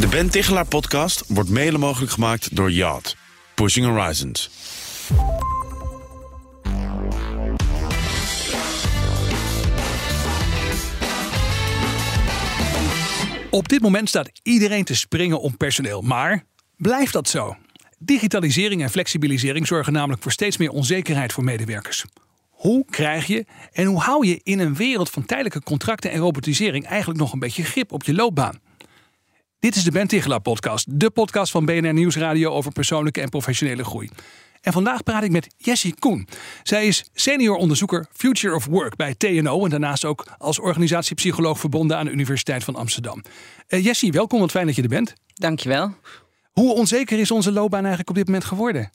De Ben Tichelaar podcast wordt mede mogelijk gemaakt door Yacht. Pushing Horizons. Op dit moment staat iedereen te springen om personeel. Maar blijft dat zo? Digitalisering en flexibilisering zorgen namelijk voor steeds meer onzekerheid voor medewerkers. Hoe krijg je en hoe hou je in een wereld van tijdelijke contracten en robotisering eigenlijk nog een beetje grip op je loopbaan? Dit is de Ben Tichelaar podcast, de podcast van BNR Nieuwsradio over persoonlijke en professionele groei. En vandaag praat ik met Jessie Koen. Zij is senior onderzoeker Future of Work bij TNO en daarnaast ook als organisatiepsycholoog verbonden aan de Universiteit van Amsterdam. Uh, Jessie, welkom, wat fijn dat je er bent. Dankjewel. Hoe onzeker is onze loopbaan eigenlijk op dit moment geworden?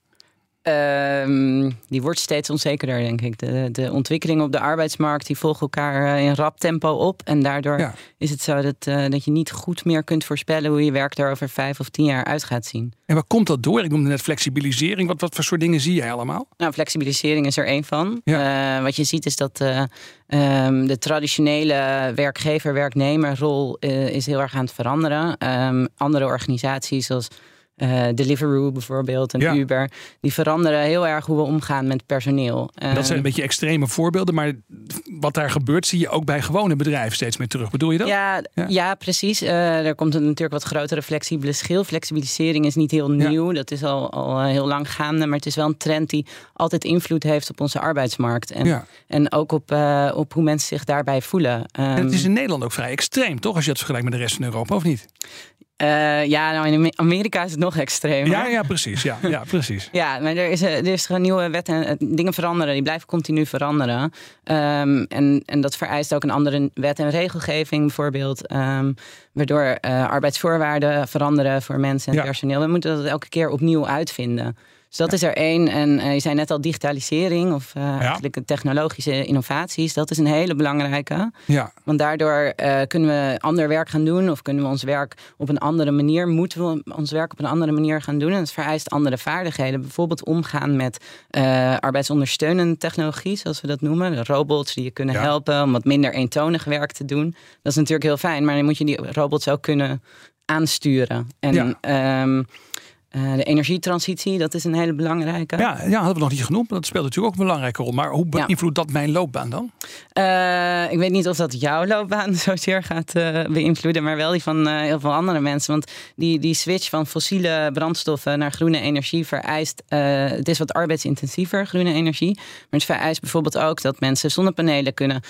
Um, die wordt steeds onzekerder, denk ik. De, de ontwikkelingen op de arbeidsmarkt die volgen elkaar eh, in rap tempo op. En daardoor is het zo dat, uh, dat je niet goed meer kunt voorspellen hoe je werk er over vijf of tien jaar uit gaat zien. En waar komt dat door? Ik noemde net flexibilisering. Wat, wat voor soort dingen zie jij allemaal? Nou, flexibilisering is er één van. Ja. Uh, wat je ziet is dat um, de traditionele werkgever-werknemerrol is heel erg aan het veranderen. Um, andere organisaties zoals uh, Deliveroo bijvoorbeeld en Uber. Die veranderen heel erg hoe we omgaan met personeel. dat zijn een ehm, beetje extreme voorbeelden, maar wat daar gebeurt zie je ook bij gewone bedrijven steeds meer terug. Bedoel je dat? Ja, ja. precies. Uh, er komt een natuurlijk wat grotere flexibele schil. Flexibilisering is niet heel nieuw. Dat is al, al eh, heel lang gaande, maar het is wel een trend die altijd invloed heeft op onze arbeidsmarkt. En, en ook op, op hoe mensen zich daarbij voelen. Um, en het is in Nederland ook vrij extreem, toch? Als je het vergelijkt met de rest van Europa, of niet? Uh, ja, nou in Amerika is het nog extremer. Ja, ja, precies. Ja, ja, precies. ja, maar er is, er is een nieuwe wet en eh, dingen veranderen. Die blijven continu veranderen. Um, en, en dat vereist ook een andere wet en regelgeving, bijvoorbeeld. Um, waardoor uh, arbeidsvoorwaarden veranderen voor mensen en personeel. We moeten dat elke keer opnieuw uitvinden. Dus dat is er één. En uh, je zei net al digitalisering of uh, ja. eigenlijk technologische innovaties. Dat is een hele belangrijke. Ja. Want daardoor uh, kunnen we ander werk gaan doen of kunnen we ons werk op een andere manier, moeten we ons werk op een andere manier gaan doen. En het vereist andere vaardigheden. Bijvoorbeeld omgaan met arbeidsondersteunende technologie, zoals we dat noemen. De robots die je kunnen helpen om wat minder eentonig werk te doen. Dat is natuurlijk heel fijn, maar dan moet je die robots ook kunnen aansturen. En ja. um, uh, de energietransitie, dat is een hele belangrijke. Ja, ja, hadden we nog niet genoemd, maar dat speelt natuurlijk ook een belangrijke rol. Maar hoe beïnvloedt dat mijn loopbaan dan? Uh, ik weet niet of dat jouw loopbaan zozeer gaat uh, beïnvloeden, maar wel die van heel veel andere mensen. Want die, die switch van fossiele brandstoffen naar groene energie vereist. het is wat arbeidsintensiever, groene energie. Maar het vereist bijvoorbeeld ook dat mensen zonnepanelen kunnen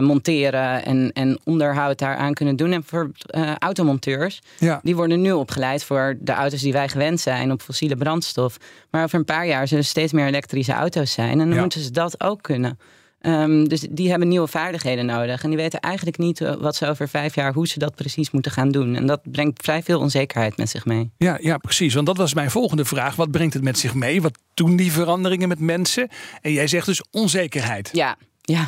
monteren en, en onderhoud daaraan kunnen doen. En voor automonteurs, ja. die worden nu opgeleid voor de auto's die wij gewend zijn op fossiele brandstof. Maar over een paar jaar zullen er steeds meer elektrische auto's zijn. En dan moeten ze dat ook kunnen. Um, dus die hebben nieuwe vaardigheden nodig. En die weten eigenlijk niet eh, wat ze over vijf jaar, hoe ze dat precies moeten gaan doen. En dat brengt vrij veel onzekerheid met zich mee. Ja, ja, precies. Want dat was mijn volgende vraag. Wat brengt het met zich mee? Wat doen die veranderingen met mensen? En jij zegt dus onzekerheid. Ja, ja,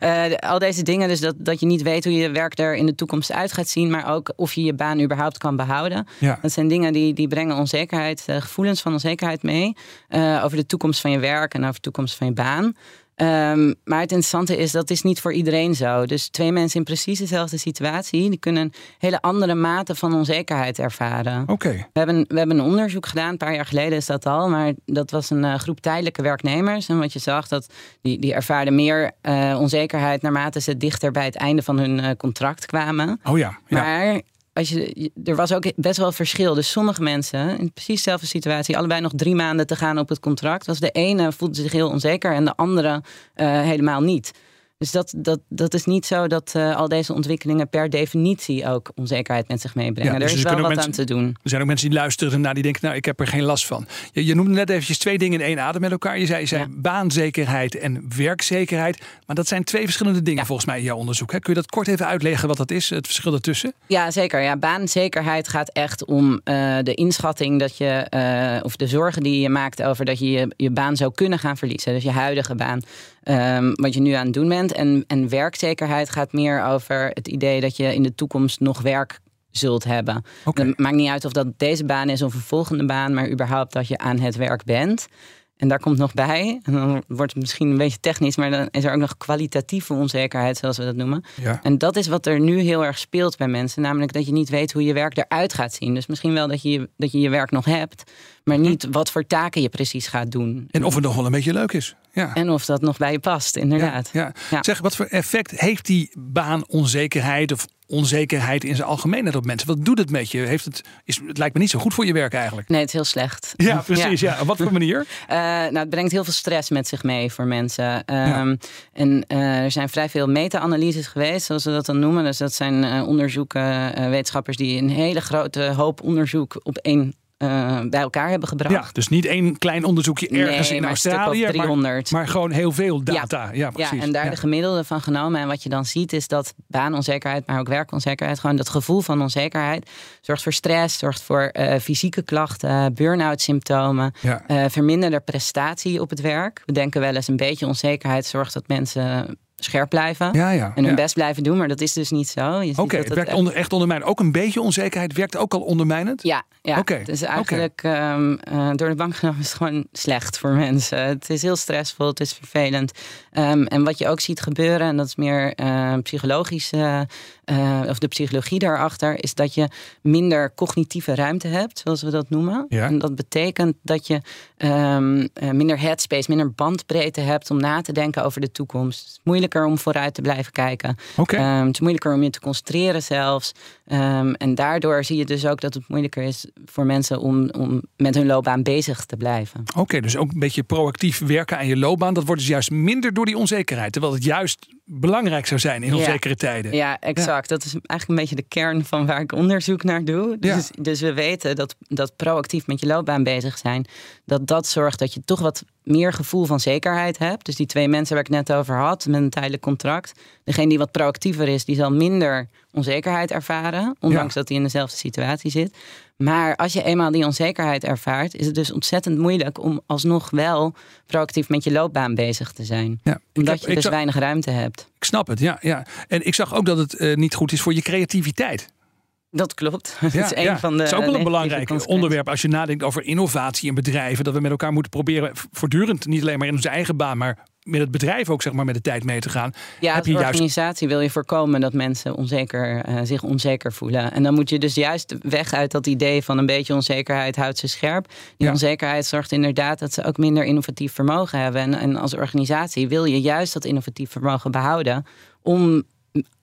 uh, al deze dingen. Dus dat, dat je niet weet hoe je werk er in de toekomst uit gaat zien. Maar ook of je je baan überhaupt kan behouden. Ja. Dat zijn dingen die, die brengen onzekerheid, uh, gevoelens van onzekerheid mee. Uh, over de toekomst van je werk en over de toekomst van je baan. Um, maar het interessante is dat is niet voor iedereen zo. Dus twee mensen in precies dezelfde situatie, die kunnen een hele andere mate van onzekerheid ervaren. Oké. We, hebben, we hebben een onderzoek gedaan, een paar jaar geleden is dat al, maar dat was een uh, groep tijdelijke werknemers. En wat je zag, dat die, die ervaarden meer uh, onzekerheid naarmate ze dichter bij het einde van hun uh, contract kwamen. Oh ja. ja. Maar er was ook best wel verschil. Dus sommige mensen, in precies dezelfde situatie, allebei nog drie maanden te gaan op het contract. Was de ene voelde zich heel onzeker en de andere uh, helemaal niet. Dus dat, dat, dat is niet zo dat uh, al deze ontwikkelingen per definitie ook onzekerheid met zich meebrengen. Ja, dus er is wel wat mensen, aan te doen. Er zijn ook mensen die luisteren en naar die denken, nou ik heb er geen last van. Je, je noemde net eventjes twee dingen in één adem met elkaar. Je zei, je zei ja. baanzekerheid en werkzekerheid. Maar dat zijn twee verschillende dingen ja. volgens mij in jouw onderzoek. Hè? Kun je dat kort even uitleggen wat dat is, het verschil ertussen? Ja, zeker. Ja, baanzekerheid gaat echt om uh, de inschatting dat je, uh, of de zorgen die je maakt over dat je, je je baan zou kunnen gaan verliezen. Dus je huidige baan. Um, wat je nu aan het doen bent. En, en werkzekerheid gaat meer over het idee dat je in de toekomst nog werk zult hebben. Okay. Het maakt niet uit of dat deze baan is of een volgende baan, maar überhaupt dat je aan het werk bent. En daar komt nog bij, en dan wordt het misschien een beetje technisch, maar dan is er ook nog kwalitatieve onzekerheid, zoals we dat noemen. Ja. En dat is wat er nu heel erg speelt bij mensen, namelijk dat je niet weet hoe je werk eruit gaat zien. Dus misschien wel dat je dat je, je werk nog hebt, maar niet wat voor taken je precies gaat doen. En of het nog wel een beetje leuk is. Ja. En of dat nog bij je past, inderdaad. Ja, ja. Ja. Zeg, wat voor effect heeft die baanonzekerheid of onzekerheid in zijn algemeenheid op mensen? Wat doet het met je? Heeft het, is, het lijkt me niet zo goed voor je werk eigenlijk. Nee, het is heel slecht. Ja, precies. Ja. Op wat voor manier? Eh, nou, het brengt heel veel stress met zich mee voor mensen. Ehm, En eh, er zijn vrij veel meta-analyses geweest, zoals we dat dan noemen. Dus dat zijn eh, onderzoeken, wetenschappers die een hele grote hoop onderzoek op één eh, bij elkaar hebben gebracht. Ja, dus niet één klein onderzoekje ergens Nee, in maar Australië, maar, 300. maar gewoon heel veel data. Ja, Ja, precies. en daar Ja. de gemiddelde van genomen. En wat je dan ziet is dat baanonzekerheid, maar ook werkonzekerheid, gewoon dat gevoel van onzekerheid, zorgt voor stress, zorgt voor eh, fysieke klachten, burn-out symptomen, Ja. eh, verminderde prestatie op het werk. We denken wel eens een beetje onzekerheid zorgt dat mensen scherp blijven. Ja, ja. En hun ja. best blijven doen, maar dat is dus niet zo. Je ziet Oké, dat het werkt echt- onder, echt ondermijnend. Ook een beetje onzekerheid werkt ook al ondermijnend? Ja, ja. Oké, dus eigenlijk ehm, eh, door de bank genomen is het gewoon slecht voor mensen. Het is heel stressvol, het is vervelend. Ehm, en wat je ook ziet gebeuren, en dat is meer eh, psychologisch, eh, of de psychologie daarachter, is dat je minder cognitieve ruimte hebt, zoals we dat noemen. Ja. En dat betekent dat je ehm, eh, minder headspace, minder bandbreedte hebt om na te denken over de toekomst. Het is moeilijker om vooruit te blijven kijken. Ehm, het is moeilijker om je te concentreren zelfs. Ehm, en daardoor zie je dus ook dat het moeilijker is voor mensen om, om met hun loopbaan bezig te blijven. Oké, dus ook een beetje proactief werken aan je loopbaan. Dat wordt dus juist minder door die onzekerheid. Terwijl het juist belangrijk zou zijn in Ja. onzekere tijden. Ja, exact. Dat is eigenlijk een beetje de kern van waar ik onderzoek naar doe. Ja. Dus, dus we weten dat, dat proactief met je loopbaan bezig zijn, dat dat zorgt dat je toch wat meer gevoel van zekerheid hebt. Dus die twee mensen waar ik net over had, met een tijdelijk contract. Degene die wat proactiever is, die zal minder onzekerheid ervaren, ondanks dat hij in dezelfde situatie zit. Maar als je eenmaal die onzekerheid ervaart, is het dus ontzettend moeilijk om alsnog wel proactief met je loopbaan bezig te zijn. Ja, Omdat heb- je dus zag- weinig ruimte hebt. Ik snap het, ja, ja. En ik zag ook dat het eh, niet goed is voor je creativiteit. Dat klopt. dat is een ja. van de. Het is ook wel een belangrijk onderwerp als je nadenkt over innovatie in bedrijven. Dat we met elkaar moeten proberen voortdurend, niet alleen maar in onze eigen baan, maar met het bedrijf ook zeg maar met de tijd mee te gaan. Ja, Heb als juist organisatie wil je voorkomen dat mensen onzeker, eh, zich onzeker voelen. En dan moet je dus juist weg uit dat idee van een beetje onzekerheid houdt ze scherp. Die Ja. onzekerheid zorgt inderdaad dat ze ook minder innovatief vermogen hebben. En, en als organisatie wil je juist dat innovatief vermogen behouden om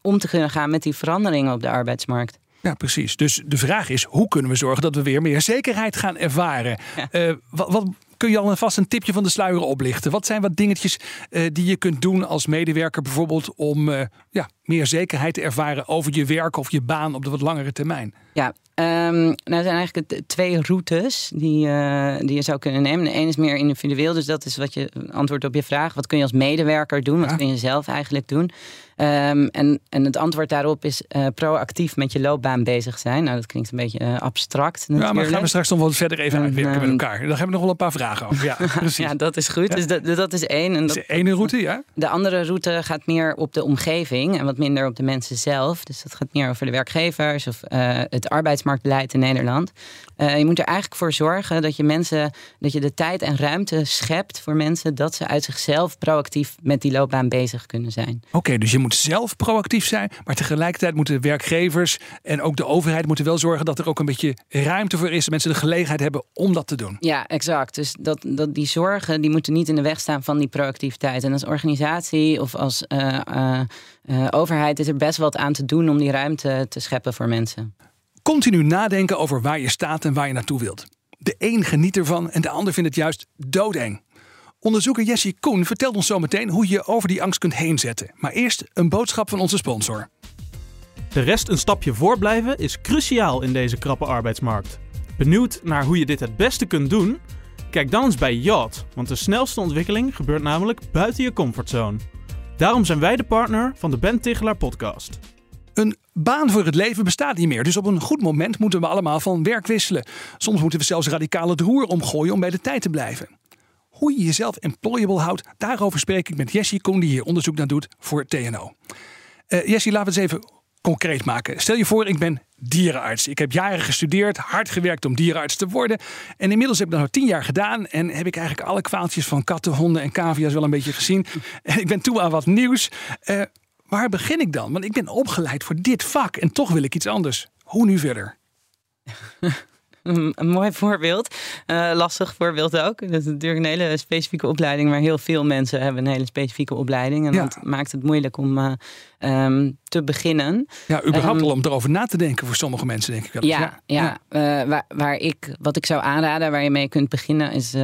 om te kunnen gaan met die veranderingen op de arbeidsmarkt. Ja, precies. Dus de vraag is, hoe kunnen we zorgen dat we weer meer zekerheid gaan ervaren? Eh, wat, wat kun je al vast een tipje van de sluier oplichten? Wat zijn wat dingetjes eh, die je kunt doen als medewerker bijvoorbeeld om eh, ja, meer zekerheid te ervaren over je werk of je baan op de wat langere termijn? Ja, ehm, nou er zijn eigenlijk twee routes die, die je zou kunnen nemen. De een is meer individueel, dus dat is wat je antwoord op je vraag. Wat kun je als medewerker doen? Wat Ja. kun je zelf eigenlijk doen? Ehm, en, en het antwoord daarop is eh, proactief met je loopbaan bezig zijn. Nou, dat klinkt een beetje eh, abstract Ja, natuurlijk. maar gaan we straks nog wel verder even En, uitwerken met elkaar. Daar hebben we nog wel een paar vragen over. Ja, precies. Ja, dat is goed. Dus dat, dat is één. En dat dat, is de ene route, ja? de andere route gaat meer op de omgeving en wat minder op de mensen zelf. Dus dat gaat meer over de werkgevers of eh, het arbeidsmarktbeleid in Nederland. Je moet er eigenlijk voor zorgen dat je mensen, dat je de tijd en ruimte schept voor mensen dat ze uit zichzelf proactief met die loopbaan bezig kunnen zijn. Oké, dus je moet zelf proactief zijn, maar tegelijkertijd moeten werkgevers en ook de overheid moeten wel zorgen dat er ook een beetje ruimte voor is, dat mensen de gelegenheid hebben om dat te doen. Ja, exact. Dus dat, dat die zorgen die moeten niet in de weg staan van die proactiviteit. En als organisatie of als eh, eh, eh, overheid is er best wat aan te doen om die ruimte te scheppen voor mensen. Continu nadenken over waar je staat en waar je naartoe wilt. De een geniet ervan en de ander vindt het juist doodeng. Onderzoeker Jessie Koen vertelt ons zo meteen hoe je over die angst kunt heen zetten. Maar eerst een boodschap van onze sponsor. De rest een stapje voorblijven is cruciaal in deze krappe arbeidsmarkt. Benieuwd naar hoe je dit het beste kunt doen? Kijk dan eens bij Yacht, want de snelste ontwikkeling gebeurt namelijk buiten je comfortzone. Daarom zijn wij de partner van de Ben Tichelaar podcast. Een baan voor het leven bestaat niet meer, dus op een goed moment moeten we allemaal van werk wisselen. Soms moeten we zelfs radicaal het roer omgooien om bij de tijd te blijven. Hoe je jezelf employable houdt, daarover spreek ik met Jessie Koen, die hier onderzoek naar doet voor TNO. Eh Jessie, laten we eens even concreet maken. Stel je voor, ik ben dierenarts. Ik heb jaren gestudeerd, hard gewerkt om dierenarts te worden. En inmiddels heb ik dat al tien jaar gedaan. En heb ik eigenlijk alle kwaaltjes van katten, honden en cavia's wel een beetje gezien. En ik ben toe aan wat nieuws. Uh, waar begin ik dan? Want ik ben opgeleid voor dit vak en toch wil ik iets anders. Hoe nu verder? een mooi voorbeeld. Uh, lastig voorbeeld ook. Dat is natuurlijk een hele specifieke opleiding, maar heel veel mensen hebben een hele specifieke opleiding. En dat maakt het moeilijk om uh, um, te beginnen. Ja, überhaupt um, al om erover na te denken voor sommige mensen, denk ik wel. Ja, ja, ja. Uh, waar, waar, ik, wat ik zou aanraden, waar je mee kunt beginnen, is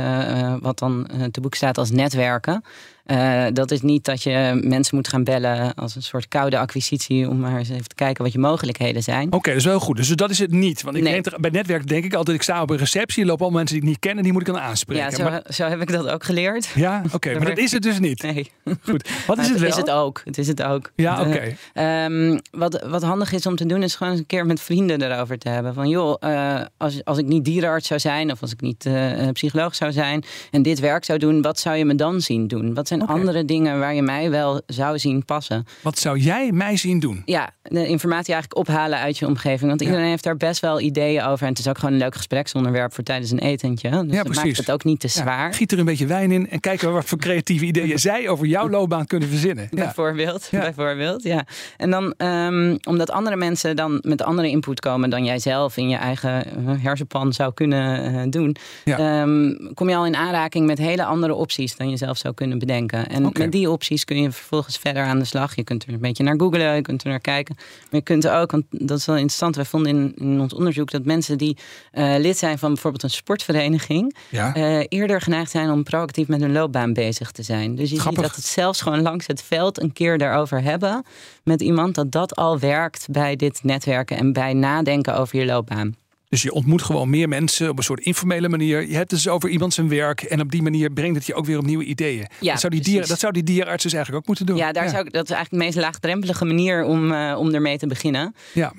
wat dan te boek staat als netwerken. Uh, dat is niet dat je mensen moet gaan bellen als een soort koude acquisitie om maar eens even te kijken wat je mogelijkheden zijn. Oké, okay, dat is wel goed. Dus dat is het niet. Want ik nee. denk, bij netwerk denk ik altijd, ik sta op een receptie, lopen al mensen die ik niet ken en die moet ik dan aanspreken. Ja, zo, maar... zo heb ik dat ook geleerd. Ja, oké, okay, maar dat is het dus niet. Nee. Goed. Wat is het wel? Is het ook. Het is het ook. Ja, oké. Okay. Uh, um, wat, wat handig is om te doen, is gewoon eens een keer met vrienden erover te hebben. Van joh, uh, als, als ik niet dierenarts zou zijn of als ik niet uh, psycholoog zou zijn en dit werk zou doen, wat zou je me dan zien doen? Wat zijn okay. andere dingen waar je mij wel zou zien passen? Wat zou jij mij zien doen? Ja, de informatie eigenlijk ophalen uit je omgeving. Want iedereen ja. heeft daar best wel ideeën over. En het is ook gewoon een leuk gespreksonderwerp voor tijdens een etentje. Dus ja, dat maakt het ook niet te zwaar. Ja, giet er een beetje wijn in en kijken wat voor creatieve ideeën zij over jouw loopbaan kunnen verzinnen. Bijvoorbeeld, bijvoorbeeld, ja. En dan, um, omdat andere mensen dan met andere input komen dan jij zelf in je eigen hersenpan zou kunnen uh, doen, um, kom je al in aanraking met hele andere opties dan je zelf zou kunnen bedenken. En okay. met die opties kun je vervolgens verder aan de slag. Je kunt er een beetje naar googlen, je kunt er naar kijken. Maar je kunt er ook, want dat is wel interessant. Wij vonden in, in ons onderzoek dat mensen die uh, lid zijn van bijvoorbeeld een sportvereniging, ja. uh, eerder geneigd zijn om proactief met hun loopbaan bezig te zijn. Dus je Grappig. ziet dat het zelfs gewoon langs het veld een keer daarover hebben met iemand, dat dat al werkt bij dit netwerken en bij nadenken over je loopbaan. Dus je ontmoet gewoon meer mensen op een soort informele manier. Je hebt het dus over iemand zijn werk. En op die manier brengt het je ook weer op nieuwe ideeën. Ja, dat, zou die dier, dat zou die dierenarts dus eigenlijk ook moeten doen. Ja, daar Zou ik, dat is eigenlijk de meest laagdrempelige manier om, uh, om ermee te beginnen. Ja.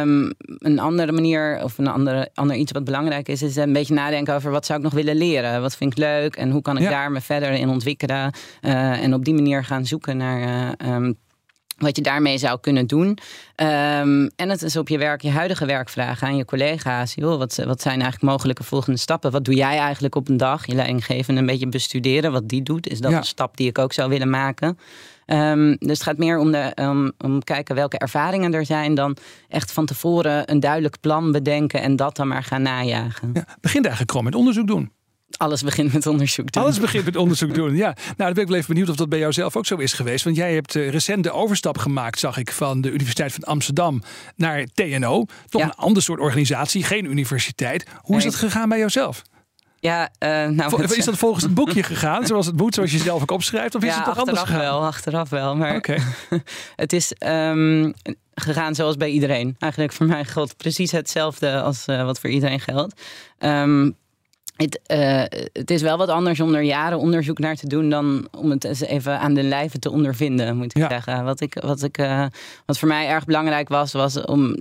Um, een andere manier, of een andere, ander iets wat belangrijk is, is een beetje nadenken over wat zou ik nog willen leren? Wat vind ik leuk? En hoe kan ik Ja. daar me verder in ontwikkelen? Uh, en op die manier gaan zoeken naar. uh, um, wat je daarmee zou kunnen doen. Um, en het is op je werk, je huidige werk vragen aan je collega's. Joh, wat, wat zijn eigenlijk mogelijke volgende stappen? Wat doe jij eigenlijk op een dag? Je leidinggevende een beetje bestuderen wat die doet. Is dat Ja. een stap die ik ook zou willen maken? Um, dus het gaat meer om, de, um, om kijken welke ervaringen er zijn... dan echt van tevoren een duidelijk plan bedenken... en dat dan maar gaan najagen. Ja, begint eigenlijk gewoon met onderzoek doen. Alles begint met onderzoek doen. Alles begint met onderzoek doen. Ja, nou, dan ben ik wel even benieuwd of dat bij jou zelf ook zo is geweest. Want jij hebt uh, recent de overstap gemaakt, zag ik, van de Universiteit van Amsterdam naar TNO. Toch Ja. een ander soort organisatie, geen universiteit. Hoe is dat gegaan bij jouzelf? Ja, uh, nou, Vol- Is dat volgens het boekje gegaan, zoals het moet, zoals je zelf ook opschrijft? Of is ja, het toch anders achteraf gegaan? wel, achteraf wel. Maar Oké. het is ehm, gegaan zoals bij iedereen. Eigenlijk voor mij geldt precies hetzelfde als eh, wat voor iedereen geldt. Ehm, het, eh, het is wel wat anders om er jaren onderzoek naar te doen dan om het eens even aan de lijve te ondervinden, moet ik Ja. zeggen. Wat, ik, wat, ik, eh, wat voor mij erg belangrijk was, was om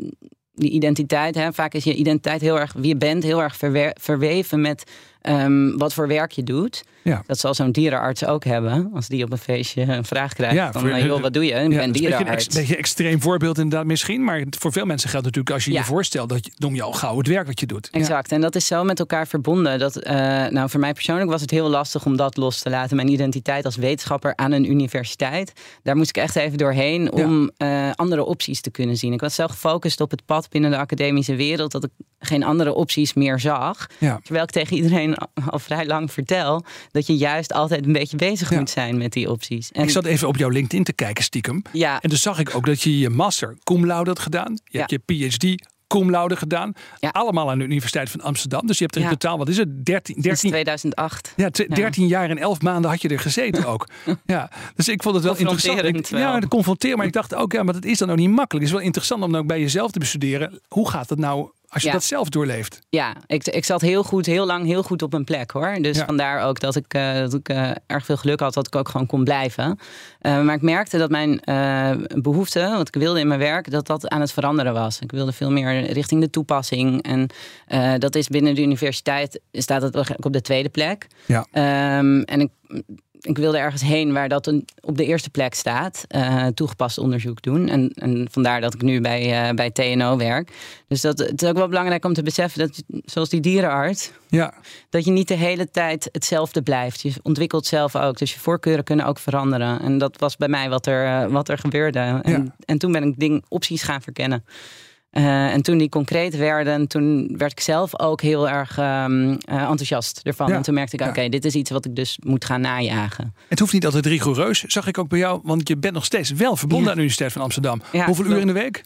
die identiteit. Hè, vaak is je identiteit heel erg, wie je bent, heel erg verweven met ehm, wat voor werk je doet. Ja. Dat zal zo'n dierenarts ook hebben. Als die op een feestje een vraag krijgt. Ja, van, voor- joh, wat doe je? Ik Ja, ben is een beetje een dierenarts. beetje extreem voorbeeld inderdaad misschien. Maar voor veel mensen geldt natuurlijk als je je voorstelt, dat noem je al gauw het werk wat je doet. Exact. En dat is zo met elkaar verbonden. Dat, eh, nou, voor mij persoonlijk was het heel lastig om dat los te laten. Mijn identiteit als wetenschapper aan een universiteit. Daar moest ik echt even doorheen om eh, andere opties te kunnen zien. Ik was zo gefocust op het pad binnen de academische wereld dat ik geen andere opties meer zag. Terwijl ik tegen iedereen al, vrij lang vertel dat je juist altijd een beetje bezig Ja. moet zijn met die opties. En Ik zat even op jouw LinkedIn te kijken stiekem. ja, En toen zag ik ook dat je je master cum laude had gedaan. Je Ja. hebt je PhD cum laude gedaan. Ja. Allemaal aan de Universiteit van Amsterdam. Dus je hebt er in Ja. totaal, wat is het, 13, sinds 13, 2008. ja, tw- Ja. 13 jaar en 11 maanden had je er gezeten ook. ja, dus ik vond het wel interessant. Ik, wel. de confronteren. Maar ik dacht ook, ja, maar dat is dan ook niet makkelijk. Het is wel interessant om dan ook bij jezelf te bestuderen. Hoe gaat het nou als je Ja. dat zelf doorleeft? Ja, ik, ik zat heel goed, heel lang, heel goed op een plek hoor. Dus Ja. vandaar ook dat ik, eh, dat ik eh, erg veel geluk had dat ik ook gewoon kon blijven. Eh, maar ik merkte dat mijn eh, behoefte, wat ik wilde in mijn werk, dat dat aan het veranderen was. Ik wilde veel meer richting de toepassing. En dat is binnen de universiteit, staat het op de tweede plek. Ja. Ehm, en ik, ik wilde ergens heen waar dat een, op de eerste plek staat. Uh, toegepast onderzoek doen. En, en vandaar dat ik nu bij, uh, bij TNO werk. Dus dat, het is ook wel belangrijk om te beseffen dat, zoals die dierenarts, ja. dat je niet de hele tijd hetzelfde blijft. Je ontwikkelt zelf ook. Dus je voorkeuren kunnen ook veranderen. En dat was bij mij wat er, wat er gebeurde. En, en toen ben ik ding opties gaan verkennen. Uh, en toen die concreet werden, toen werd ik zelf ook heel erg um, uh, enthousiast ervan. En toen merkte ik, oké, dit is iets wat ik dus moet gaan najagen. Het hoeft niet altijd rigoureus, zag ik ook bij jou. Want je bent nog steeds wel verbonden aan de Universiteit van Amsterdam. Hoeveel uur in de week?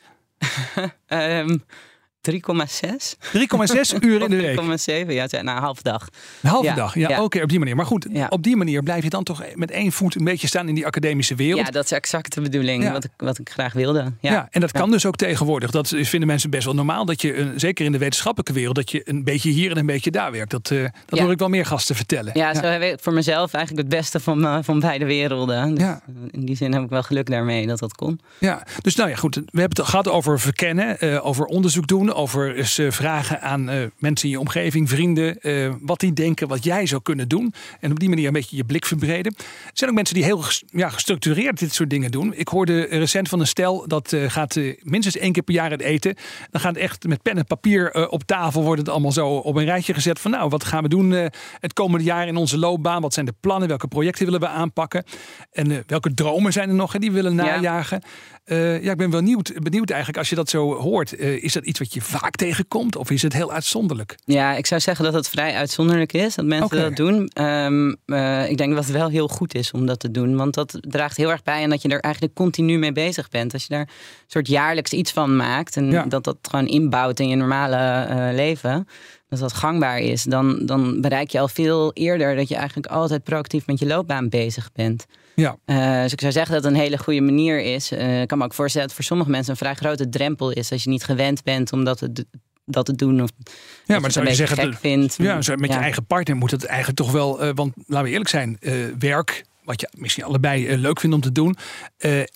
um, 3,6. 3,6 uur in de week. 3,7, ja, na een halve dag. Een halve dag, ja, oké, op die manier. Maar goed, op die manier blijf je dan toch met één voet een beetje staan in die academische wereld. Ja, dat is exact de bedoeling, wat, ik, wat ik graag wilde. Ja, en dat kan dus ook tegenwoordig. Dat vinden mensen best wel normaal, dat je, een, zeker in de wetenschappelijke wereld, dat je een beetje hier en een beetje daar werkt. Dat, uh, dat hoor ik wel meer gasten vertellen. Ja, zo heb ik voor mezelf eigenlijk het beste van, uh, van beide werelden. Dus ja. In die zin heb ik wel geluk daarmee dat dat kon. Ja, dus nou ja, goed. We hebben het gehad over verkennen, uh, over onderzoek doen, over vragen aan uh, mensen in je omgeving, vrienden, uh, wat die denken, wat jij zou kunnen doen. En op die manier een beetje je blik verbreden. Er zijn ook mensen die heel ja, gestructureerd dit soort dingen doen. Ik hoorde recent van een stel dat gaat minstens één keer per jaar het eten. Dan gaat het echt met pen en papier op tafel wordt het allemaal zo op een rijtje gezet van nou, wat gaan we doen het komende jaar in onze loopbaan? Wat zijn de plannen? Welke projecten willen we aanpakken? En welke dromen zijn er nog hè, die we willen najagen? Ja. Ja, ik ben wel benieuwd, benieuwd eigenlijk als je dat zo hoort. is dat iets wat je vaak tegenkomt? Of is het heel uitzonderlijk? Ja, ik zou zeggen dat het vrij uitzonderlijk is dat mensen dat doen. Um, uh, ik denk dat het wel heel goed is om dat te doen. Want dat draagt heel erg bij en dat je er eigenlijk continu mee bezig bent. Als je daar een soort jaarlijks iets van maakt en dat dat gewoon inbouwt in je normale leven dat dat gangbaar is, dan, dan bereik je al veel eerder dat je eigenlijk altijd proactief met je loopbaan bezig bent. Ja. Uh, dus ik zou zeggen dat het een hele goede manier is. Uh, ik kan me ook voorstellen dat het voor sommige mensen een vrij grote drempel is als je niet gewend bent om dat te, dat te doen. Of ja, maar zou je zeggen, gek vindt. Ja, met je eigen partner moet het eigenlijk toch wel, uh, want laten we eerlijk zijn, uh, werk, wat je misschien allebei uh, leuk vindt om te doen.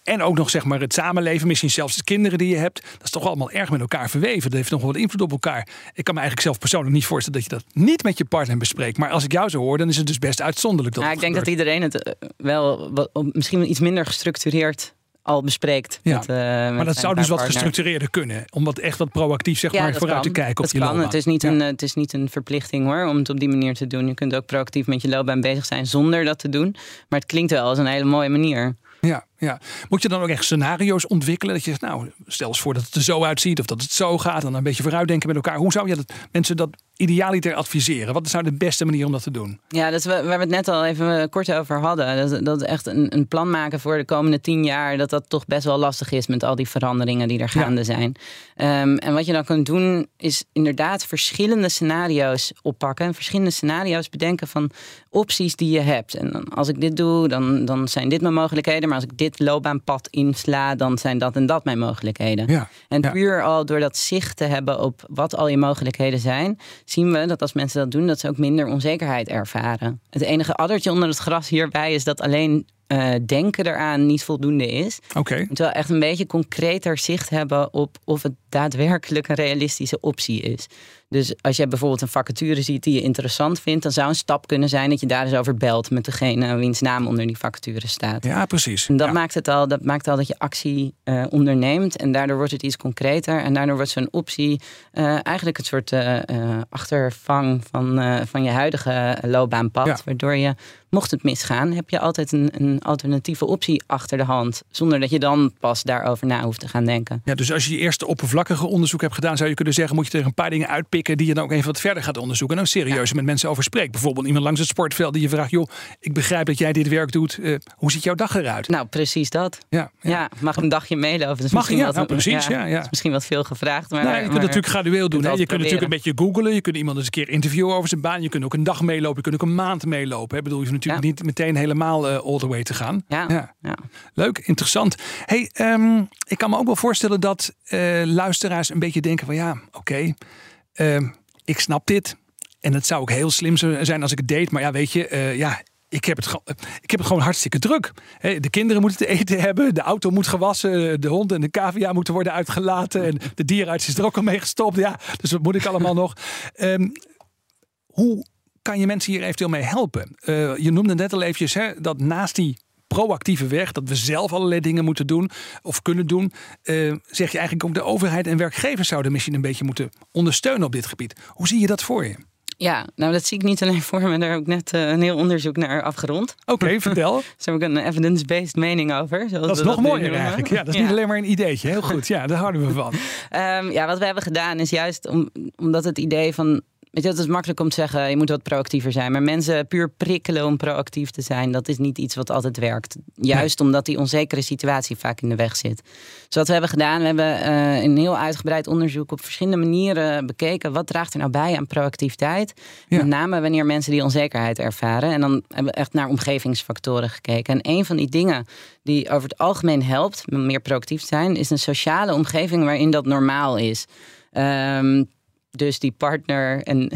en ook nog zeg maar het samenleven, misschien zelfs de kinderen die je hebt. Dat is toch allemaal erg met elkaar verweven. Dat heeft nog wel wat invloed op elkaar. Ik kan me eigenlijk zelf persoonlijk niet voorstellen dat je dat niet met je partner bespreekt. Maar als ik jou zo hoor, dan is het dus best uitzonderlijk. Dat ja, ik denk dat iedereen het wel wat, misschien iets minder gestructureerd al bespreekt. Ja. Met, uh, maar dat zou dus wat gestructureerder kunnen. Om wat echt wat proactief zeg maar, vooruit te kijken dat op je kan. Het is, niet een, het is niet een verplichting hoor, om het op die manier te doen. Je kunt ook proactief met je loopbaan bezig zijn zonder dat te doen. Maar het klinkt wel als een hele mooie manier. Ja, ja. Moet je dan ook echt scenario's ontwikkelen? Dat je zegt, nou, stel eens voor dat het er zo uitziet of dat het zo gaat. En dan een beetje vooruitdenken met elkaar. Hoe zou je dat, mensen dat idealiter adviseren? Wat is nou de beste manier om dat te doen? Ja, dat is waar we het net al even kort over hadden. Dat, dat echt een, een plan maken voor de komende tien jaar. Dat dat toch best wel lastig is met al die veranderingen die er gaande zijn. Um, en wat je dan kunt doen is inderdaad verschillende scenario's oppakken. Verschillende scenario's bedenken van opties die je hebt. En als ik dit doe, dan, dan zijn dit mijn mogelijkheden. Maar als ik dit loopbaanpad insla, dan zijn dat en dat mijn mogelijkheden. Ja, en puur al door dat zicht te hebben op wat al je mogelijkheden zijn, zien we dat als mensen dat doen, dat ze ook minder onzekerheid ervaren. Het enige addertje onder het gras hierbij is dat alleen uh, denken eraan niet voldoende is. Oké. Okay. wel echt een beetje concreter zicht hebben op of het daadwerkelijk een realistische optie is. Dus als je bijvoorbeeld een vacature ziet die je interessant vindt, dan zou een stap kunnen zijn dat je daar eens over belt met degene wiens naam onder die vacature staat. Ja, precies. En dat, maakt, het al, dat maakt al dat je actie uh, onderneemt en daardoor wordt het iets concreter en daardoor wordt zo'n optie uh, eigenlijk een soort uh, achtervang van, van je huidige loopbaanpad, ja. waardoor je mocht het misgaan, heb je altijd een, een, alternatieve optie achter de hand. Zonder dat je dan pas daarover na hoeft te gaan denken. Ja, dus als je je eerste oppervlakkige onderzoek hebt gedaan, zou je kunnen zeggen: moet je er een paar dingen uitpikken die je dan ook even wat verder gaat onderzoeken. En dan serieus met mensen over spreekt. Bijvoorbeeld iemand langs het sportveld die je vraagt: joh, ik begrijp dat jij dit werk doet. Uh, hoe ziet jouw dag eruit? Nou, precies dat. Ja, ja. ja mag een dagje meelopen. Mag je? Ja, wat, nou, precies. Ja, ja, is misschien wat veel gevraagd. Maar, nou, je kunt maar, natuurlijk gradueel doen. Hè? Je kunt natuurlijk een beetje googlen. Je kunt iemand eens een keer interviewen over zijn baan. Je kunt ook een dag meelopen. Je kunt ook een maand meelopen. Ik bedoel, je natuurlijk niet meteen helemaal uh, all the way te gaan. Ja. ja. Leuk, interessant. Hey, um, ik kan me ook wel voorstellen dat uh, luisteraars een beetje denken van ja, oké, uh, ik snap dit. En het zou ook heel slim zijn als ik het deed. Maar ja, weet je, uh, ja, ik heb, het, ik heb het gewoon hartstikke druk. De kinderen moeten te eten hebben, de auto moet gewassen, de hond en de cavia moeten worden uitgelaten. En de dierenarts is er ook al mee gestopt. Ja, dus wat moet ik allemaal nog? Um, hoe kan je mensen hier eventueel mee helpen? Je noemde net al eventjes hè, dat naast die proactieve weg, dat we zelf allerlei dingen moeten doen of kunnen doen, uh, zeg je eigenlijk ook de overheid en werkgevers zouden misschien een beetje moeten ondersteunen op dit gebied. Hoe zie je dat voor je? Ja, nou dat zie ik niet alleen voor me. Daar heb ik net uh, een heel onderzoek naar afgerond. Oké, vertel. Daar heb ik een evidence-based mening over. Dat is nog mooier eigenlijk. Ja, dat is niet alleen maar een ideetje. Heel goed, ja, daar houden we van. um, ja, wat we hebben gedaan is juist om, omdat het idee van Weet je, het is makkelijk om te zeggen, je moet wat proactiever zijn. Maar mensen puur prikkelen om proactief te zijn, dat is niet iets wat altijd werkt. Juist omdat die onzekere situatie vaak in de weg zit. Dus wat we hebben gedaan, we hebben uh, een heel uitgebreid onderzoek op verschillende manieren bekeken. Wat draagt er nou bij aan proactiviteit? Met name wanneer mensen die onzekerheid ervaren. En dan hebben we echt naar omgevingsfactoren gekeken. En een van die dingen die over het algemeen helpt meer proactief te zijn, is een sociale omgeving waarin dat normaal is. Um, dus die partner en,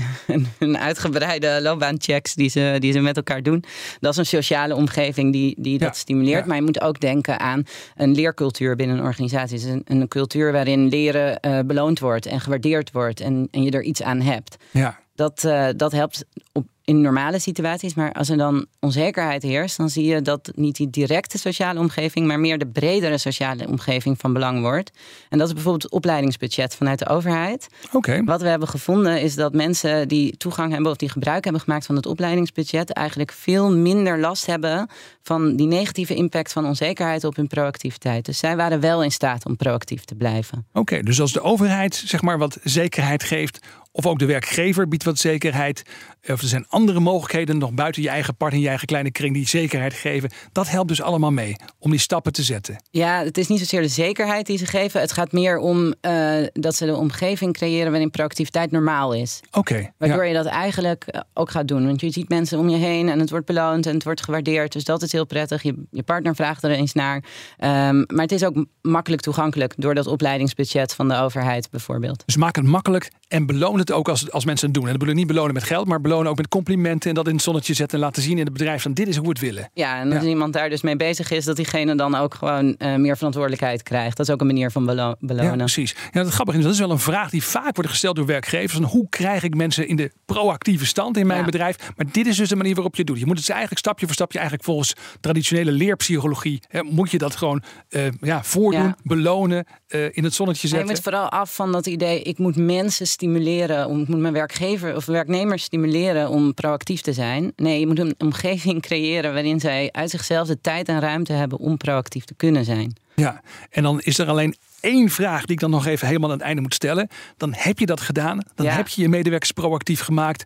een uitgebreide loopbaanchecks die ze, die ze met elkaar doen. Dat is een sociale omgeving die, die dat stimuleert. Maar je moet ook denken aan een leercultuur binnen een organisatie. Is een, een cultuur waarin leren uh, beloond wordt en gewaardeerd wordt en, en je er iets aan hebt. Ja. Dat, uh, dat helpt op, in normale situaties. Maar als er dan onzekerheid heerst, dan zie je dat niet die directe sociale omgeving, maar meer de bredere sociale omgeving van belang wordt. En dat is bijvoorbeeld het opleidingsbudget vanuit de overheid. Oké. Wat we hebben gevonden is dat mensen die toegang hebben of die gebruik hebben gemaakt van het opleidingsbudget, eigenlijk veel minder last hebben van die negatieve impact van onzekerheid op hun proactiviteit. Dus zij waren wel in staat om proactief te blijven. Oké, dus als de overheid zeg maar wat zekerheid geeft of ook de werkgever biedt wat zekerheid. Of er zijn andere mogelijkheden nog buiten je eigen partner, je eigen kleine kring die zekerheid geven. Dat helpt dus allemaal mee om die stappen te zetten. Ja, het is niet zozeer de zekerheid die ze geven. Het gaat meer om uh, dat ze de omgeving creëren waarin proactiviteit normaal is. Oké. Waardoor je dat eigenlijk eh, ook gaat doen. Want je ziet mensen om je heen en het wordt beloond en het wordt gewaardeerd. Dus dat is heel prettig. Je, je partner vraagt er eens naar. Um, maar het is ook makkelijk toegankelijk door dat opleidingsbudget van de overheid bijvoorbeeld. Dus maak het makkelijk en beloon het ook als, als mensen het doen. En dat bedoel ik niet belonen met geld, maar belonen ook met complimenten. En dat in het zonnetje zetten en laten zien in het bedrijf van dit is hoe we het willen. Ja, en als iemand daar dus mee bezig is, dat diegene dan ook gewoon uh, meer verantwoordelijkheid krijgt. Dat is ook een manier van belo belonen. Ja, precies. Ja, dat grappig is, dat is wel een vraag die vaak wordt gesteld door werkgevers. Van hoe krijg ik mensen in de proactieve stand in mijn ja. bedrijf? Maar dit is dus de manier waarop je het doet. Je moet het eigenlijk stapje voor stapje, eigenlijk volgens traditionele leerpsychologie, hè, moet je dat gewoon uh, ja, voordoen, belonen, uh, in het zonnetje zetten. je moet vooral af van dat idee, ik moet mensen stimuleren om ik moet mijn werkgever of werknemers stimuleren om proactief te zijn. Nee, je moet een omgeving creëren waarin zij uit zichzelf de tijd en ruimte hebben om proactief te kunnen zijn. Ja, en dan is er alleen één vraag die ik dan nog even helemaal aan het einde moet stellen. Dan heb je dat gedaan. Dan ja. heb je je medewerkers proactief gemaakt.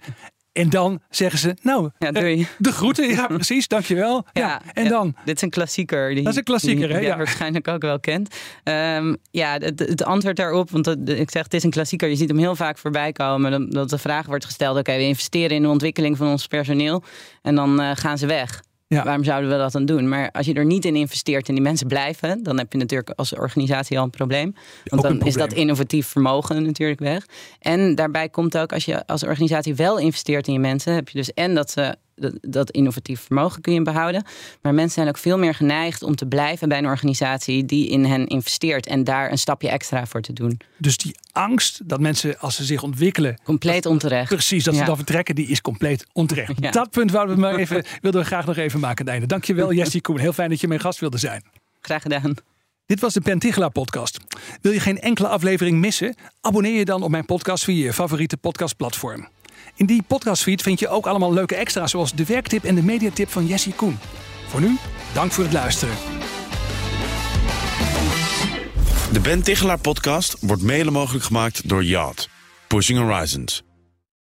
En dan zeggen ze, nou, ja, doei. de groeten. Ja, precies, dankjewel. Ja, ja en dan? Dit is een klassieker. Die, dat is een klassieker, die, hè? ja. waarschijnlijk ook wel kent. Um, ja, het, het, antwoord daarop, want ik zeg, het is een klassieker. Je ziet hem heel vaak voorbij komen. Dat de vraag wordt gesteld, oké, we investeren in de ontwikkeling van ons personeel. En dan uh, gaan ze weg. Ja. Waarom zouden we dat dan doen? Maar als je er niet in investeert en die mensen blijven, dan heb je natuurlijk als organisatie al een probleem. Want dan is dat innovatief vermogen natuurlijk weg. En daarbij komt ook, als je als organisatie wel investeert in je mensen, heb je dus en dat ze dat, dat, innovatief vermogen kun je behouden. Maar mensen zijn ook veel meer geneigd om te blijven bij een organisatie die in hen investeert en daar een stapje extra voor te doen. Dus die angst dat mensen als ze zich ontwikkelen. Compleet onterecht. Precies, dat ze dan vertrekken, die is compleet onterecht. Ja. Dat punt wouden we maar even, wilden we graag nog even maken aan het einde. Dankjewel, Jessie Koen. Heel fijn dat je mijn gast wilde zijn. Graag gedaan. Dit was de Pentigela podcast. Wil je geen enkele aflevering missen? Abonneer je dan op mijn podcast via je favoriete podcastplatform. In die podcastfeed vind je ook allemaal leuke extra's zoals de werktip en de mediatip van Jessie Koen. Voor nu, dank voor het luisteren. De Ben Tichelaar podcast wordt mede mogelijk gemaakt door Yacht. Pushing Horizons.